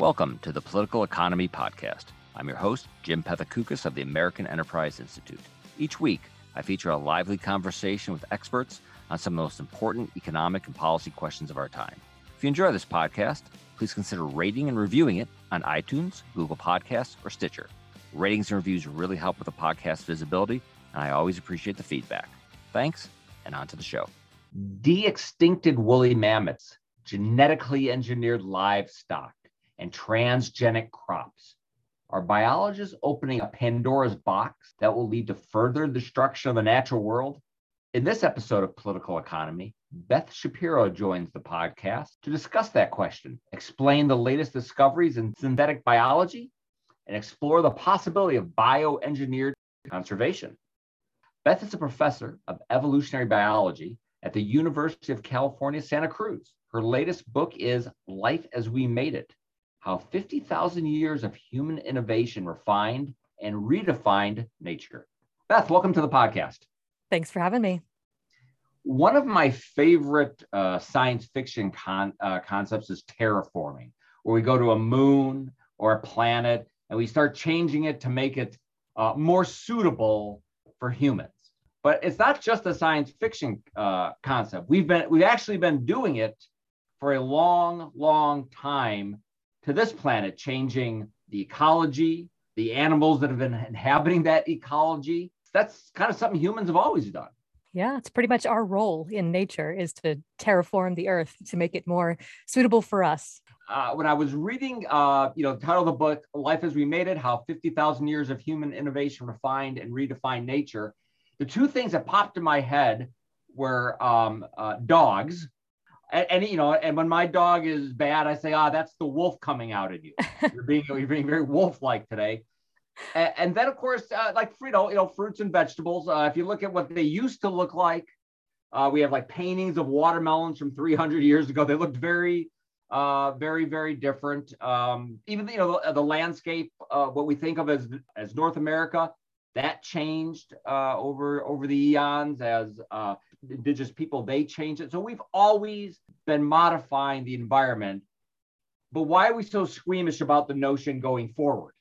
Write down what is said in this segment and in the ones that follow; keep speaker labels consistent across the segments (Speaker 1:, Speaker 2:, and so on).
Speaker 1: Welcome to the Political Economy Podcast. I'm your host, Jim Pethokoukis of the American Enterprise Institute. Each week, I feature a lively conversation with experts on some of the most important economic and policy questions of our time. If you enjoy this podcast, please consider rating and reviewing it on iTunes, Google Podcasts, or Stitcher. Ratings and reviews really help with the podcast visibility, and I always appreciate the feedback. Thanks, and on to the show. De extincted woolly mammoths, genetically engineered livestock, and transgenic crops. Are biologists opening a Pandora's box that will lead to further destruction of the natural world? In this episode of Political Economy, Beth Shapiro joins the podcast to discuss that question, explain the latest discoveries in synthetic biology, and explore the possibility of bioengineered conservation. Beth is a professor of evolutionary biology at the University of California, Santa Cruz. Her latest book is Life as We Made It how 50,000 years of human innovation refined and redefined nature. Beth, welcome to the podcast.
Speaker 2: Thanks for having me.
Speaker 1: One of my favorite uh, science fiction con- uh, concepts is terraforming, where we go to a moon or a planet and we start changing it to make it uh, more suitable for humans. But it's not just a science fiction uh, concept. We've been we've actually been doing it for a long, long time to this planet, changing the ecology, the animals that have been inhabiting that ecology. That's kind of something humans have always done.
Speaker 2: Yeah, it's pretty much our role in nature is to terraform the earth to make it more suitable for us.
Speaker 1: Uh, when I was reading, uh, you know, the title of the book, Life as We Made It, How 50,000 Years of Human Innovation Refined and Redefined Nature, the two things that popped in my head were um, uh, dogs, and, and, you know, and when my dog is bad, I say, ah, that's the wolf coming out of you. You're being you're being very wolf-like today. And, and then, of course, uh, like you know, you know, fruits and vegetables. Uh, if you look at what they used to look like, uh, we have like paintings of watermelons from 300 years ago. They looked very, uh, very, very different. Um, even you know the, the landscape, uh, what we think of as as North America, that changed uh, over over the eons as uh, indigenous people they changed it. So we've always been modifying the environment. But why are we so squeamish about the notion going forward?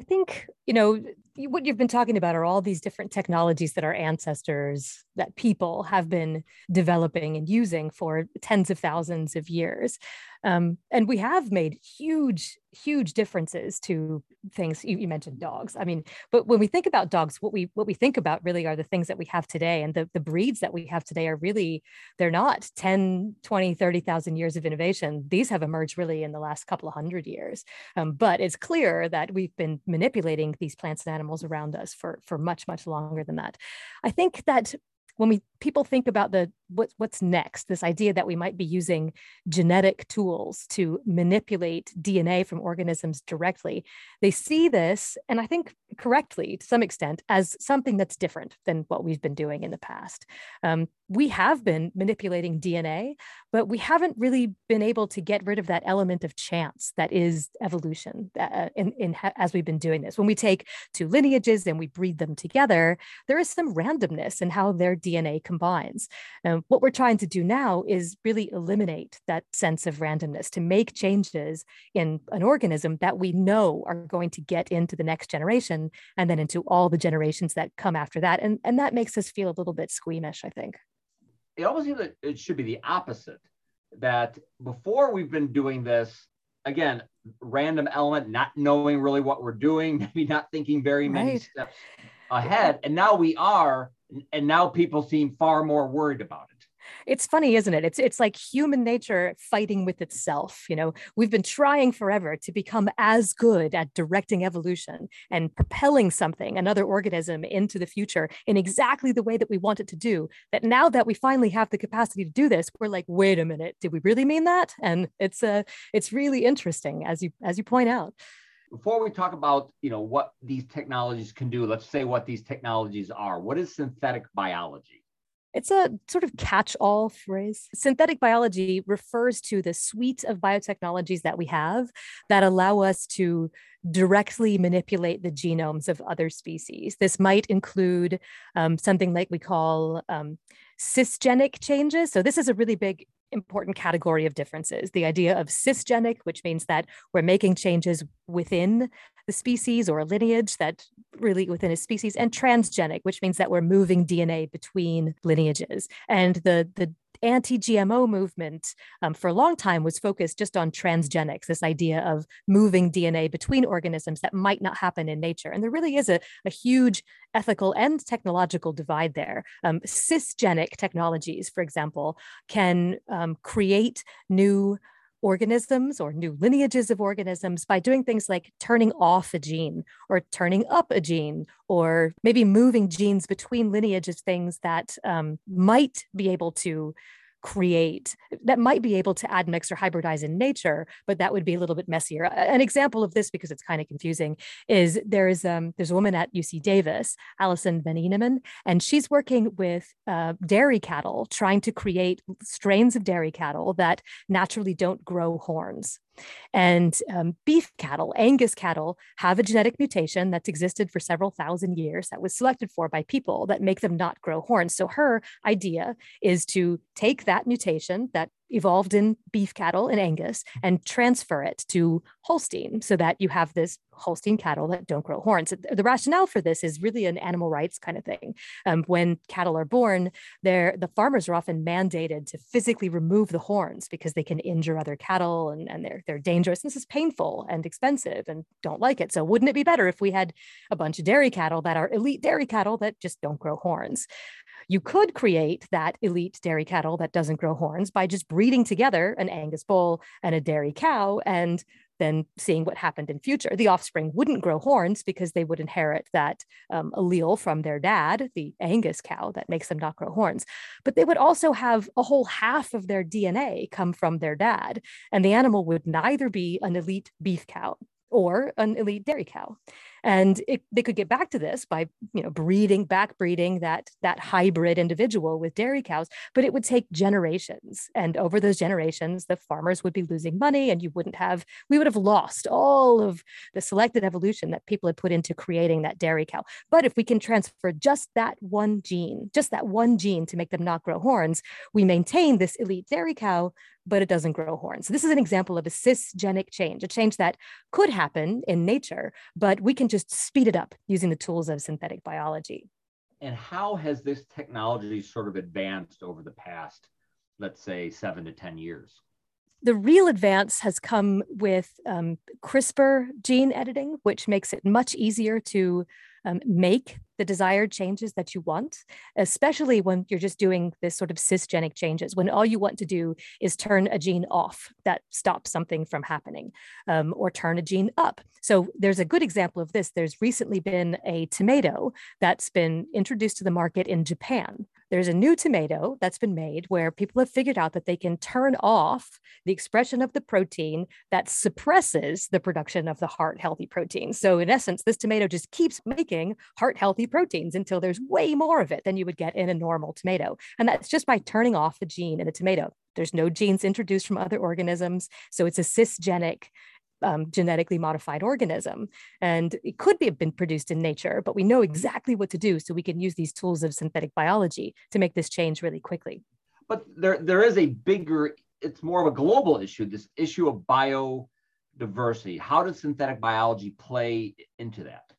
Speaker 2: I think you know what you've been talking about are all these different technologies that our ancestors that people have been developing and using for tens of thousands of years. Um, and we have made huge huge differences to things. You, you, mentioned dogs. I mean but when we think about dogs what we what we think about really are the things that we have today and the, the breeds that we have today are really they're not 10 20 30,000 years of innovation. These have emerged really in the last couple of hundred years. Um, but it's clear that we've been manipulating these plants and animals around us for for much much longer than that. I think that when we people think about the what, what's next this idea that we might be using genetic tools to manipulate dna from organisms directly. They see this and i think correctly to some extent as something that's different than what we've been doing in the past. Um, we have been manipulating dna but we haven't really been able to get rid of that element of chance that is evolution uh, in, in as we've been doing this. When we take two lineages and we breed them together there is some randomness in how their dna combines. Um, what we're trying to do now is really eliminate that sense of randomness to make changes in an organism that we know are going to get into the next generation and then into all the generations that come after that. And, and that makes us feel a little bit squeamish, I think.
Speaker 1: It almost seems that it should be the opposite that before we've been doing this, again, random element, not knowing really what we're doing, maybe not thinking very many right. steps ahead. And now we are and now people seem far more worried about it.
Speaker 2: It's funny isn't it? It's it's like human nature fighting with itself you know? We've been trying forever to become as good at directing evolution and propelling something another organism into the future in exactly the way that we want it to do that now that we finally have the capacity to do this we're like wait a minute did we really mean that? And it's uh it's really interesting as you as you point out
Speaker 1: before we talk about you know what these technologies can do let's say what these technologies are what is synthetic biology
Speaker 2: it's a sort of catch all phrase. Synthetic biology refers to the suite of biotechnologies that we have that allow us to directly manipulate the genomes of other species. This might include um, something like we call um, cisgenic changes. So, this is a really big important category of differences the idea of cisgenic, which means that we're making changes within the species or a lineage that really within a species, and transgenic, which means that we're moving DNA between lineages. And the, the anti-GMO movement um, for a long time was focused just on transgenics, this idea of moving DNA between organisms that might not happen in nature. And there really is a, a huge ethical and technological divide there. Um, cisgenic technologies, for example, can um, create new organisms or new lineages of organisms by doing things like turning off a gene or turning up a gene or maybe moving genes between lineages things that um, might be able to create that might be able to add mix or hybridize in nature, but that would be a little bit messier. An example of this, because it's kind of confusing, is there's um, there's a woman at UC Davis, Alison Van and she's working with uh, dairy cattle, trying to create strains of dairy cattle that naturally don't grow horns. And um, beef cattle, Angus cattle, have a genetic mutation that's existed for several thousand years that was selected for by people that make them not grow horns. So her idea is to take that mutation that evolved in beef cattle in Angus and transfer it to Holstein so that you have this Holstein cattle that don't grow horns. The rationale for this is really an animal rights kind of thing. Um, when cattle are born, the farmers are often mandated to physically remove the horns because they can injure other cattle and, and they're, they're dangerous. This is painful and expensive and don't like it. So wouldn't it be better if we had a bunch of dairy cattle that are elite dairy cattle that just don't grow horns? You could create that elite dairy cattle that doesn't grow horns by just breeding together an Angus bull and a dairy cow and then seeing what happened in future. The offspring wouldn't grow horns because they would inherit that um, allele from their dad, the Angus cow, that makes them not grow horns. But they would also have a whole half of their DNA come from their dad, and the animal would neither be an elite beef cow or an elite dairy cow and it, they could get back to this by you know breeding back breeding that that hybrid individual with dairy cows but it would take generations and over those generations the farmers would be losing money and you wouldn't have we would have lost all of the selected evolution that people had put into creating that dairy cow but if we can transfer just that one gene just that one gene to make them not grow horns we maintain this elite dairy cow but it doesn't grow horns. So this is an example of a cisgenic change, a change that could happen in nature, but we can just speed it up using the tools of synthetic biology.
Speaker 1: And how has this technology sort of advanced over the past, let's say, seven to 10 years?
Speaker 2: The real advance has come with um, CRISPR gene editing, which makes it much easier to um, make the desired changes that you want, especially when you're just doing this sort of cisgenic changes, when all you want to do is turn a gene off that stops something from happening um, or turn a gene up. So there's a good example of this. There's recently been a tomato that's been introduced to the market in Japan. There's a new tomato that's been made where people have figured out that they can turn off the expression of the protein that suppresses the production of the heart healthy protein. So, in essence, this tomato just keeps making heart healthy proteins until there's way more of it than you would get in a normal tomato. And that's just by turning off the gene in a tomato. There's no genes introduced from other organisms. So it's a cisgenic um, genetically modified organism. And it could be have been produced in nature, but we know exactly what to do. So we can use these tools of synthetic biology to make this change really quickly.
Speaker 1: But there, there is a bigger, it's more of a global issue, this issue of biodiversity. How does synthetic biology play into that?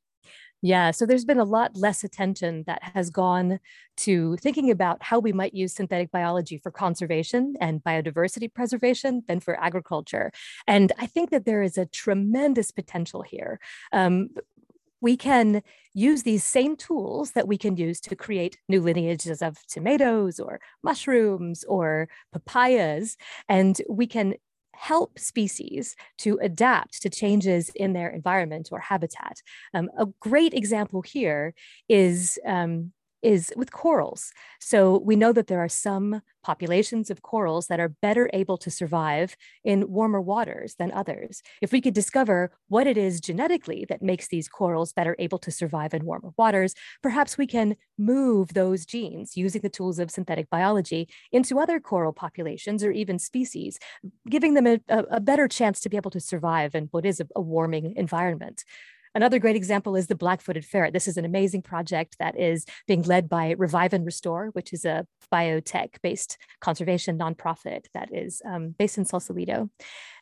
Speaker 2: Yeah, so there's been a lot less attention that has gone to thinking about how we might use synthetic biology for conservation and biodiversity preservation than for agriculture. And I think that there is a tremendous potential here. Um, we can use these same tools that we can use to create new lineages of tomatoes or mushrooms or papayas, and we can help species to adapt to changes in their environment or habitat. Um, a great example here is um, is with corals. So we know that there are some populations of corals that are better able to survive in warmer waters than others. If we could discover what it is genetically that makes these corals better able to survive in warmer waters, perhaps we can move those genes using the tools of synthetic biology into other coral populations or even species, giving them a, a better chance to be able to survive in what is a, a warming environment. Another great example is the black footed ferret. This is an amazing project that is being led by Revive and Restore, which is a biotech based conservation nonprofit that is um, based in Sausalito.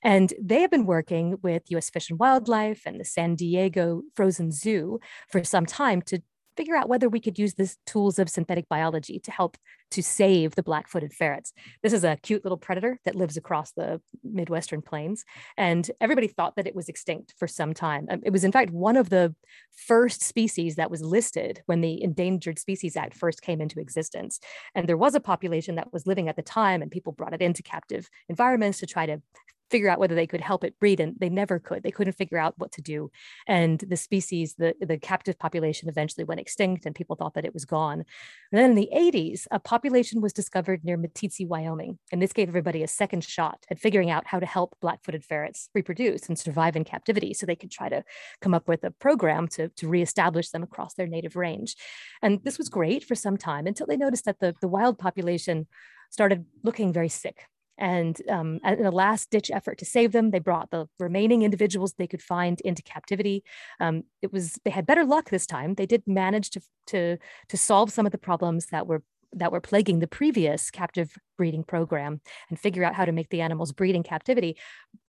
Speaker 2: And they have been working with US Fish and Wildlife and the San Diego Frozen Zoo for some time to figure out whether we could use the tools of synthetic biology to help to save the black-footed ferrets. This is a cute little predator that lives across the Midwestern plains, and everybody thought that it was extinct for some time. Um, it was, in fact, one of the first species that was listed when the Endangered Species Act first came into existence. And there was a population that was living at the time, and people brought it into captive environments to try to figure out whether they could help it breed and they never could. They couldn't figure out what to do. And the species the, the captive population eventually went extinct and people thought that it was gone. And then in the 80s a population was discovered near Meeteetse wyoming and this gave everybody a second shot at figuring out how to help black-footed ferrets reproduce and survive in captivity so they could try to come up with a program to, to reestablish them across their native range. And this was great for some time until they noticed that the, the wild population started looking very sick and um, in a last ditch effort to save them, they brought the remaining individuals they could find into captivity. Um, it was they had better luck this time. They did manage to to to solve some of the problems that were that were plaguing the previous captive breeding program and figure out how to make the animals breed in captivity.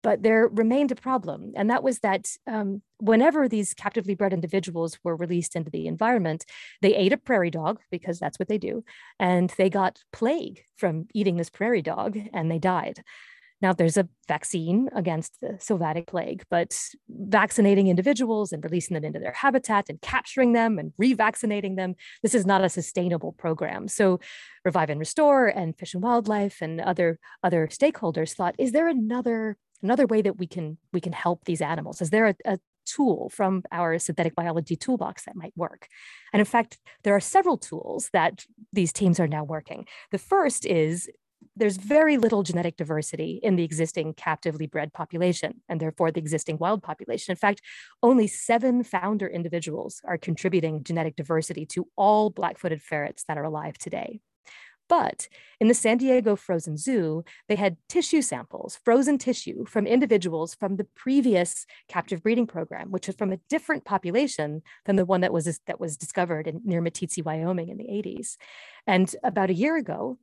Speaker 2: But there remained a problem, and that was that um, whenever these captively bred individuals were released into the environment, they ate a prairie dog because that's what they do, and they got plague from eating this prairie dog, and they died. Now, there's a vaccine against the sylvatic plague, but vaccinating individuals and releasing them into their habitat and capturing them and revaccinating them, this is not a sustainable program. So, Revive and Restore and Fish and Wildlife and other, other stakeholders thought, is there another another way that we can we can help these animals? Is there a, a tool from our synthetic biology toolbox that might work. And in fact, there are several tools that these teams are now working. The first is there's very little genetic diversity in the existing captively bred population and therefore the existing wild population. In fact, only seven founder individuals are contributing genetic diversity to all black-footed ferrets that are alive today. But in the San Diego Frozen Zoo, they had tissue samples, frozen tissue from individuals from the previous captive breeding program, which was from a different population than the one that was, that was discovered in, near Meeteetse, Wyoming in the 80s. And about a year ago,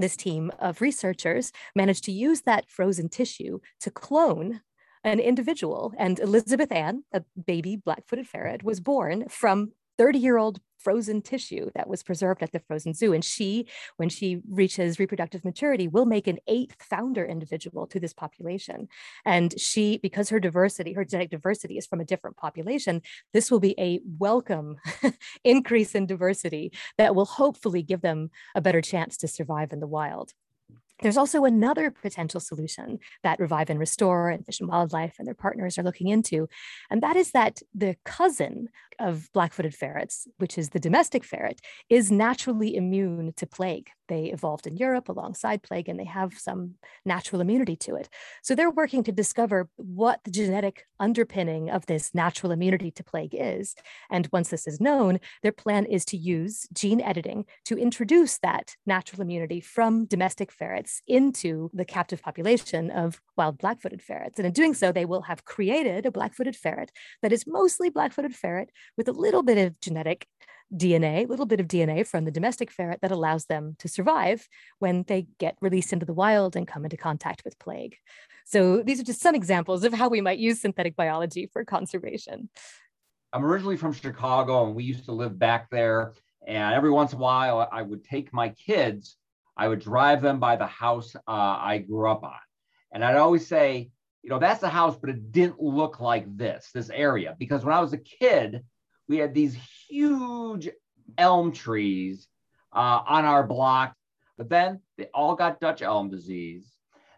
Speaker 2: this team of researchers managed to use that frozen tissue to clone an individual. And Elizabeth Ann, a baby black footed ferret, was born from 30 year old frozen tissue that was preserved at the frozen zoo. And she, when she reaches reproductive maturity, will make an eighth founder individual to this population. And she, because her diversity, her genetic diversity is from a different population, this will be a welcome increase in diversity that will hopefully give them a better chance to survive in the wild. There's also another potential solution that Revive and Restore and Fish and Wildlife and their partners are looking into, and that is that the cousin of black-footed ferrets, which is the domestic ferret, is naturally immune to plague. They evolved in Europe alongside plague and they have some natural immunity to it. So they're working to discover what the genetic underpinning of this natural immunity to plague is. And once this is known, their plan is to use gene editing to introduce that natural immunity from domestic ferrets into the captive population of wild black-footed ferrets. And in doing so, they will have created a black-footed ferret that is mostly black-footed ferret with a little bit of genetic DNA, a little bit of DNA from the domestic ferret that allows them to survive when they get released into the wild and come into contact with plague. So these are just some examples of how we might use synthetic biology for conservation.
Speaker 3: I'm originally from Chicago and we used to live back there. And every once in a while, I would take my kids, I would drive them by the house uh, I grew up on. And I'd always say, you know, that's the house, but it didn't look like this, this area. Because when I was a kid, we had these huge elm trees uh, on our block, but then they all got Dutch elm disease.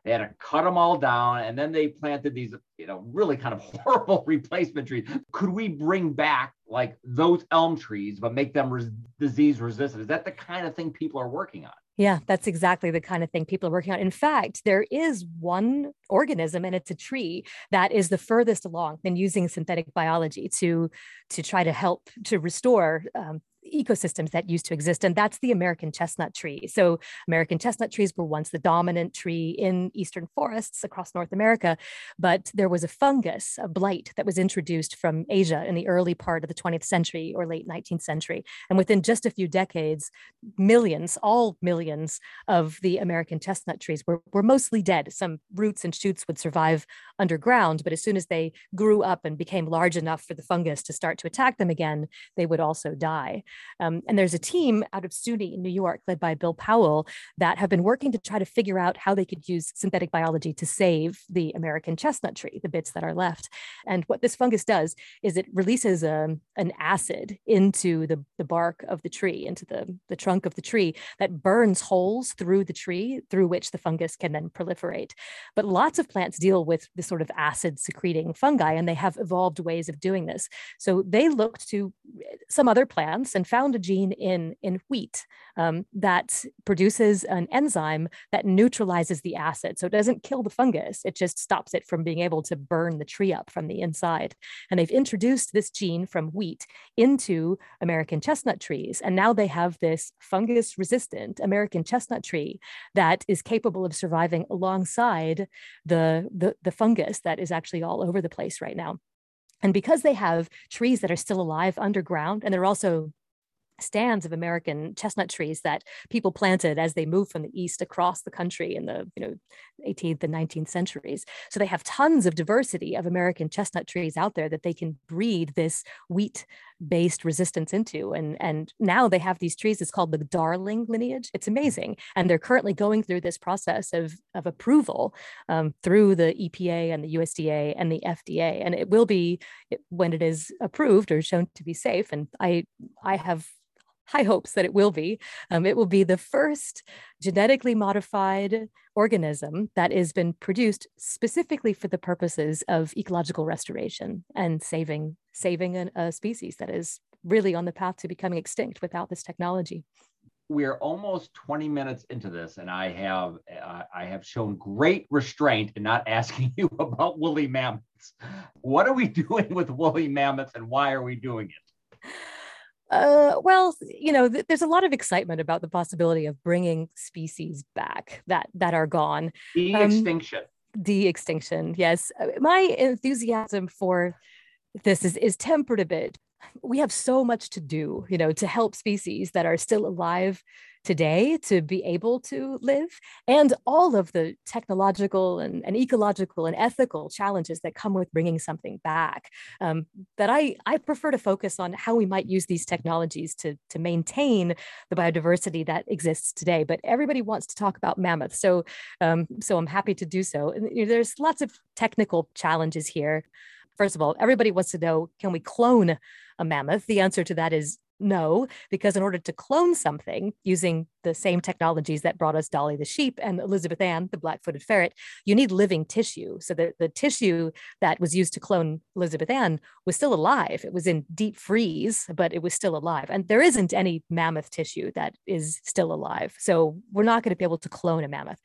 Speaker 3: They had to cut them all down, and then they planted these, you know, really kind of horrible replacement trees. Could we bring back like those elm trees, but make them res- disease resistant? Is that the kind of thing people are working on?
Speaker 2: Yeah, that's exactly the kind of thing people are working on. In fact, there is one organism, and it's a tree that is the furthest along in using synthetic biology to to try to help to restore um, ecosystems that used to exist, and that's the American chestnut tree. So, American chestnut trees were once the dominant tree in eastern forests across North America, but there was a fungus, a blight, that was introduced from Asia in the early part of the 20th century or late 19th century. And within just a few decades, millions, all millions of the American chestnut trees were, were mostly dead. Some roots and shoots would survive underground, but as soon as they grew up and became large enough for the fungus to start to attack them again, they would also die. Um, and there's a team out of SUNY in New York, led by Bill Powell, that have been working to try to figure out how they could use synthetic biology to save the American chestnut tree, the bits that are left. And what this fungus does is it releases a, um, an acid into the, the bark of the tree, into the, the trunk of the tree that burns holes through the tree through which the fungus can then proliferate. But lots of plants deal with this sort of acid secreting fungi, and they have evolved ways of doing this. So they looked to some other plants and found a gene in, in wheat um, that produces an enzyme that neutralizes the acid. So it doesn't kill the fungus, it just stops it from being able to burn the tree up from the inside. And they've introduced this gene from wheat into American chestnut trees. And now they have this fungus resistant American chestnut tree that is capable of surviving alongside the, the, the fungus that is actually all over the place right now. And because they have trees that are still alive underground, and they're also stands of American chestnut trees that people planted as they moved from the east across the country in the you know 18th and 19th centuries. So they have tons of diversity of American chestnut trees out there that they can breed this wheat based resistance into. And and now they have these trees it's called the darling lineage. It's amazing. And they're currently going through this process of of approval um, through the epa and the usda and the fda and it will be when it is approved or shown to be safe. And i i have high hopes that it will be. Um, it will be the first genetically modified organism that has been produced specifically for the purposes of ecological restoration and saving saving an, a species that is really on the path to becoming extinct without this technology.
Speaker 3: We're almost 20 minutes into this and i have uh, i have shown great restraint in not asking you about woolly mammoths. What are we doing with woolly mammoths and why are we doing it
Speaker 2: uh, well, you know, th- there's a lot of excitement about the possibility of bringing species back that that are gone.
Speaker 3: De-extinction.
Speaker 2: Um, de-extinction. Yes, uh, my enthusiasm for this is is tempered a bit. We have so much to do, you know, to help species that are still alive today to be able to live and all of the technological and, and ecological and ethical challenges that come with bringing something back um, I, I prefer to focus on how we might use these technologies to, to maintain the biodiversity that exists today. But everybody wants to talk about mammoths so um, so i'm happy to do so. And, you know, there's lots of technical challenges here. First of all everybody wants to know can we clone a mammoth? The answer to that is no, because in order to clone something using the same technologies that brought us Dolly the sheep and Elizabeth Ann, the black footed ferret, you need living tissue. So the, the tissue that was used to clone Elizabeth Ann was still alive. It was in deep freeze, but it was still alive. And there isn't any mammoth tissue that is still alive. So we're not going to be able to clone a mammoth.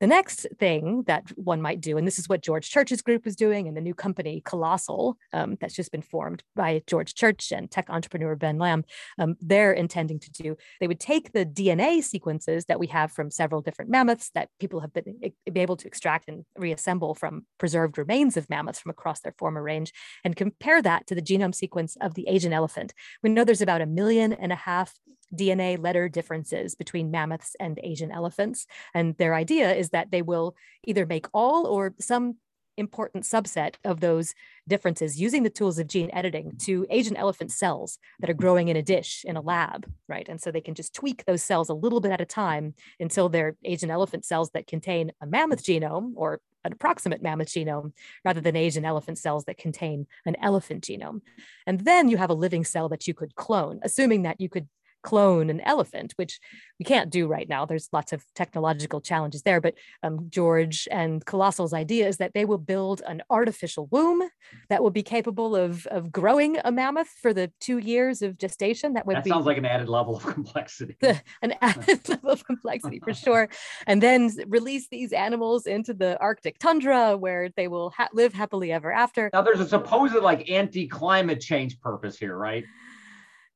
Speaker 2: The next thing that one might do, and this is what George Church's group is doing, and the new company Colossal um, that's just been formed by George Church and tech entrepreneur Ben Lamm, um, they're intending to do. They would take the DNA sequences that we have from several different mammoths that people have been be able to extract and reassemble from preserved remains of mammoths from across their former range, and compare that to the genome sequence of the Asian elephant. We know there's about a million and a half DNA letter differences between mammoths and Asian elephants. And their idea is that they will either make all or some important subset of those differences using the tools of gene editing to Asian elephant cells that are growing in a dish in a lab, right? And so they can just tweak those cells a little bit at a time until they're Asian elephant cells that contain a mammoth genome or an approximate mammoth genome rather than Asian elephant cells that contain an elephant genome. And then you have a living cell that you could clone, assuming that you could clone an elephant, which we can't do right now. There's lots of technological challenges there. But um, George and Colossal's idea is that they will build an artificial womb that will be capable of, of growing a mammoth for the two years of gestation. That would
Speaker 3: that
Speaker 2: be,
Speaker 3: sounds like an added level of complexity.
Speaker 2: The, an added level of complexity for sure. And then release these animals into the Arctic tundra where they will ha- live happily ever after.
Speaker 3: Now, there's a supposed like anti climate change purpose here, right?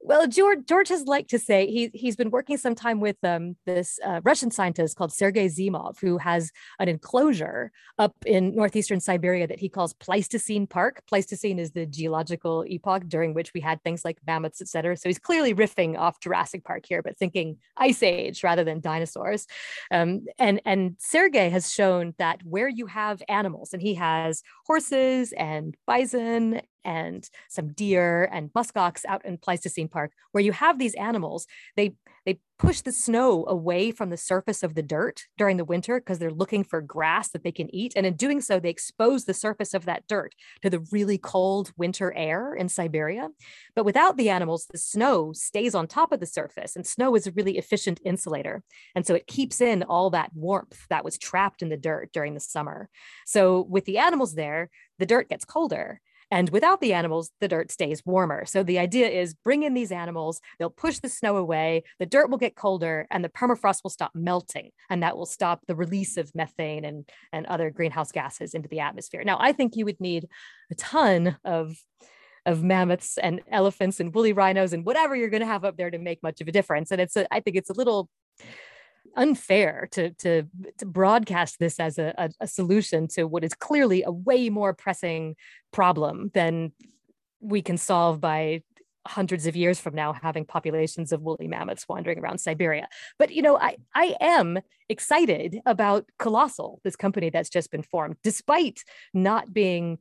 Speaker 2: Well, George George has liked to say he he's been working some time with um, this uh, Russian scientist called Sergei Zimov, who has an enclosure up in northeastern Siberia that he calls Pleistocene Park. Pleistocene is the geological epoch during which we had things like mammoths, et cetera. So he's clearly riffing off Jurassic Park here, but thinking Ice Age rather than dinosaurs. Um, and and Sergei has shown that where you have animals, and he has horses and bison and some deer and muskox out in Pleistocene Park, where you have these animals. They they push the snow away from the surface of the dirt during the winter because they're looking for grass that they can eat. And in doing so, they expose the surface of that dirt to the really cold winter air in Siberia. But without the animals, the snow stays on top of the surface, and snow is a really efficient insulator. And so it keeps in all that warmth that was trapped in the dirt during the summer. So with the animals there, the dirt gets colder and without the animals, the dirt stays warmer. So the idea is bring in these animals, they'll push the snow away, the dirt will get colder, and the permafrost will stop melting. And that will stop the release of methane and, and other greenhouse gases into the atmosphere. Now, I think you would need a ton of of mammoths and elephants and woolly rhinos and whatever you're going to have up there to make much of a difference. And it's a, I think it's a little unfair to, to, to broadcast this as a, a, a solution to what is clearly a way more pressing problem than we can solve by hundreds of years from now having populations of woolly mammoths wandering around Siberia. But you know, I I am excited about Colossal, this company that's just been formed, despite not being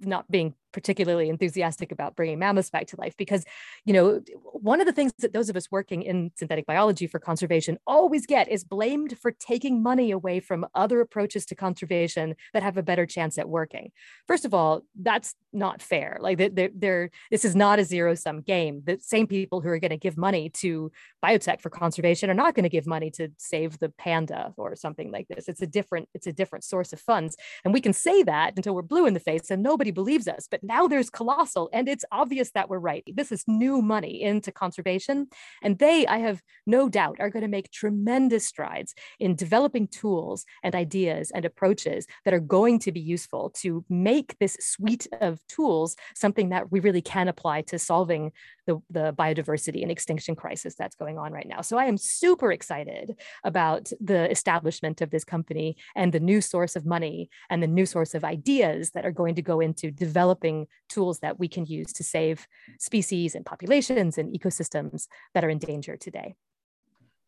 Speaker 2: not being particularly enthusiastic about bringing mammoths back to life. Because you know one of the things that those of us working in synthetic biology for conservation always get is blamed for taking money away from other approaches to conservation that have a better chance at working. First of all that's not fair. Like they're, they're this is not a zero sum game. The same people who are going to give money to biotech for conservation are not going to give money to save the panda or something like this. It's a different it's a different source of funds. And we can say that until we're blue in the face and nobody believes us. But now there's colossal and it's obvious that we're right. This is new money into conservation. And they i have no doubt are going to make tremendous strides in developing tools and ideas and approaches that are going to be useful to make this suite of tools something that we really can apply to solving the, the biodiversity and extinction crisis that's going on right now. So I am super excited about the establishment of this company and the new source of money and the new source of ideas that are going to go into developing tools that we can use to save species and populations and ecosystems that are in danger today.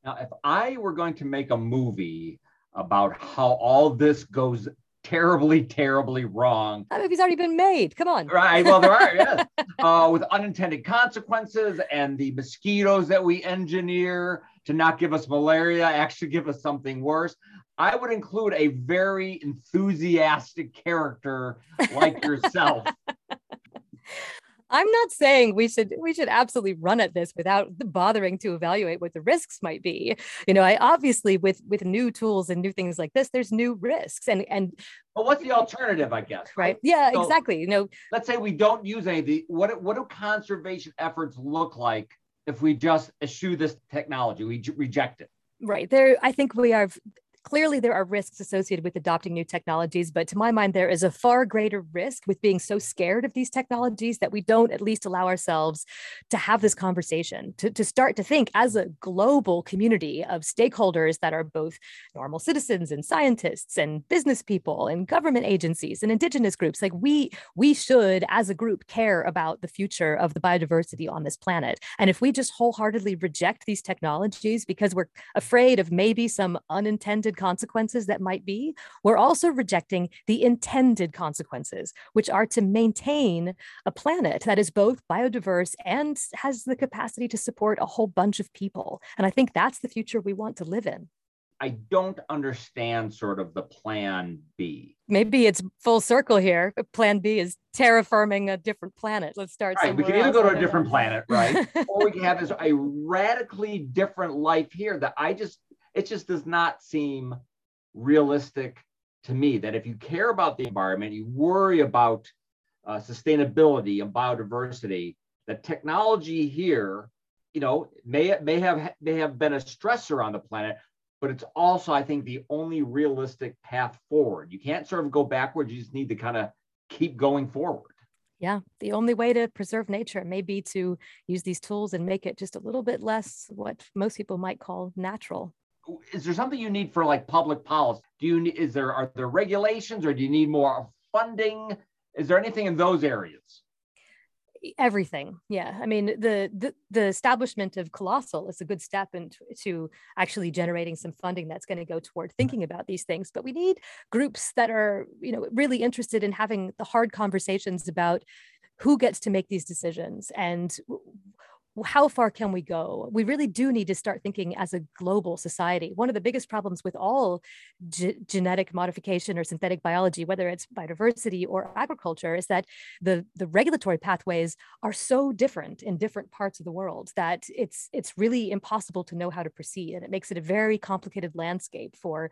Speaker 1: Now, if I were going to make a movie about how all this goes terribly, terribly wrong.
Speaker 2: That movie's already been made. Come on.
Speaker 1: Right. Well, there are, yes. Uh, with unintended consequences and the mosquitoes that we engineer to not give us malaria, actually give us something worse. I would include a very enthusiastic character like yourself
Speaker 2: I'm not saying we should we should absolutely run at this without bothering to evaluate what the risks might be. You know, I obviously with with new tools and new things like this, there's new risks and and.
Speaker 1: Well, what's the alternative? I guess.
Speaker 2: Right. right? Yeah. So exactly. You know.
Speaker 1: Let's say we don't use any of the what what do conservation efforts look like if we just eschew this technology? We reject it.
Speaker 2: Right. There, I think we are clearly there are risks associated with adopting new technologies, but to my mind, there is a far greater risk with being so scared of these technologies that we don't at least allow ourselves to have this conversation, to, to start to think as a global community of stakeholders that are both normal citizens and scientists and business people and government agencies and indigenous groups. Like we, we should, as a group, care about the future of the biodiversity on this planet. And if we just wholeheartedly reject these technologies because we're afraid of maybe some unintended consequences that might be, we're also rejecting the intended consequences, which are to maintain a planet that is both biodiverse and has the capacity to support a whole bunch of people. And I think that's the future we want to live in.
Speaker 1: I don't understand sort of the plan B.
Speaker 2: Maybe it's full circle here. Plan B is terraforming a different planet. Let's start.
Speaker 1: Right, we can either go to a different planet, right? or we can have this a radically different life here that I just it just does not seem realistic to me that if you care about the environment, you worry about uh, sustainability and biodiversity, that technology here, you know, may may have may have been a stressor on the planet, but it's also, I think, the only realistic path forward. You can't sort of go backwards; you just need to kind of keep going forward.
Speaker 2: Yeah, the only way to preserve nature may be to use these tools and make it just a little bit less what most people might call natural.
Speaker 3: Is there something you need for like public policy? Do you need, is there, are there regulations or do you need more funding? Is there anything in those areas?
Speaker 2: everything yeah i mean the, the the establishment of colossal is a good step into actually generating some funding that's going to go toward mm-hmm. thinking about these things but we need groups that are you know really interested in having the hard conversations about who gets to make these decisions and how far can we go? We really do need to start thinking as a global society. One of the biggest problems with all ge- genetic modification or synthetic biology, whether it's biodiversity or agriculture, is that the, the regulatory pathways are so different in different parts of the world that it's it's really impossible to know how to proceed. And it makes it a very complicated landscape for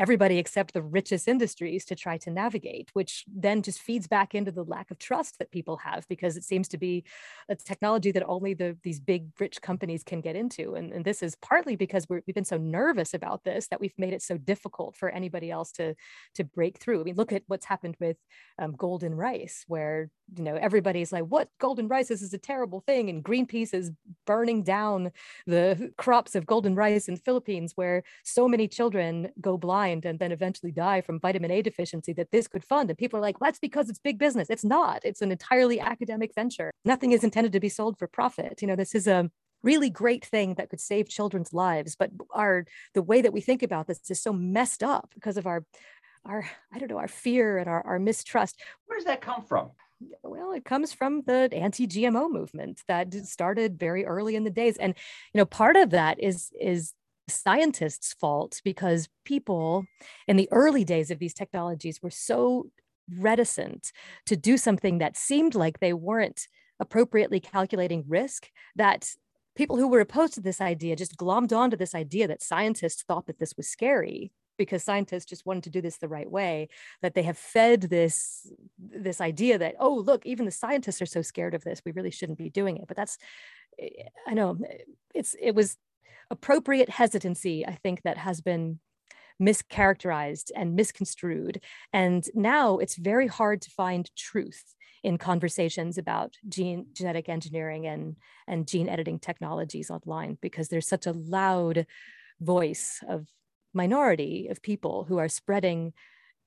Speaker 2: everybody except the richest industries to try to navigate, which then just feeds back into the lack of trust that people have because it seems to be a technology that only the these big rich companies can get into. And, and this is partly because we have been so nervous about this that we've made it so difficult for anybody else to to break through. I mean, look at what's happened with um, golden rice, where you know everybody's like, "What golden rice? This is a terrible thing," and Greenpeace is burning down the crops of golden rice in the Philippines, where so many children go blind blind and then eventually die from vitamin A deficiency that this could fund. And people are like, that's because it's big business. It's not. It's an entirely academic venture. Nothing is intended to be sold for profit. You know, this is a really great thing that could save children's lives but our the way that we think about this is so messed up because of our our i don't know our fear and our, our mistrust
Speaker 3: where does that come from
Speaker 2: well it comes from the anti-gmo movement that started very early in the days and you know part of that is is scientists' fault because people in the early days of these technologies were so reticent to do something that seemed like they weren't appropriately calculating risk that people who were opposed to this idea just glommed onto this idea that scientists thought that this was scary because scientists just wanted to do this the right way that they have fed this this idea that oh look even the scientists are so scared of this. We really shouldn't be doing it. But that's eh, i know it's it was appropriate hesitancy, I think, that has been mischaracterized and misconstrued. And now it's very hard to find truth in conversations about gene genetic engineering and, and gene editing technologies online because there's such a loud voice of minority of people who are spreading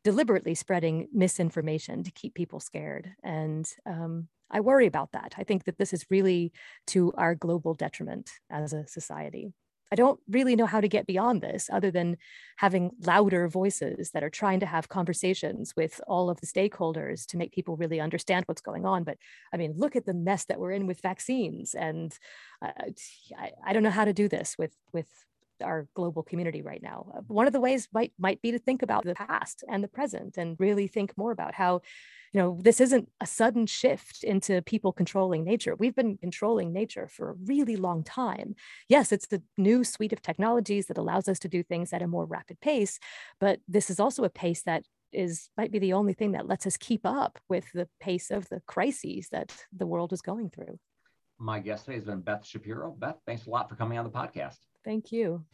Speaker 2: deliberately spreading misinformation to keep people scared. And um, i worry about that. I think that this is really to our global detriment as a society I don't really know how to get beyond this other than having louder voices that are trying to have conversations with all of the stakeholders to make people really understand what's going on. But I mean, look at the mess that we're in with vaccines. And uh, I, I don't know how to do this with, with our global community right now. Uh, one of the ways might might be to think about the past and the present and really think more about how you know, this isn't a sudden shift into people controlling nature. We've been controlling nature for a really long time. Yes, it's the new suite of technologies that allows us to do things at a more rapid pace, but this is also a pace that is might be the only thing that lets us keep up with the pace of the crises that the world is going through.
Speaker 3: My guest today has been Beth Shapiro. Beth, thanks a lot for coming on the podcast.
Speaker 2: Thank you.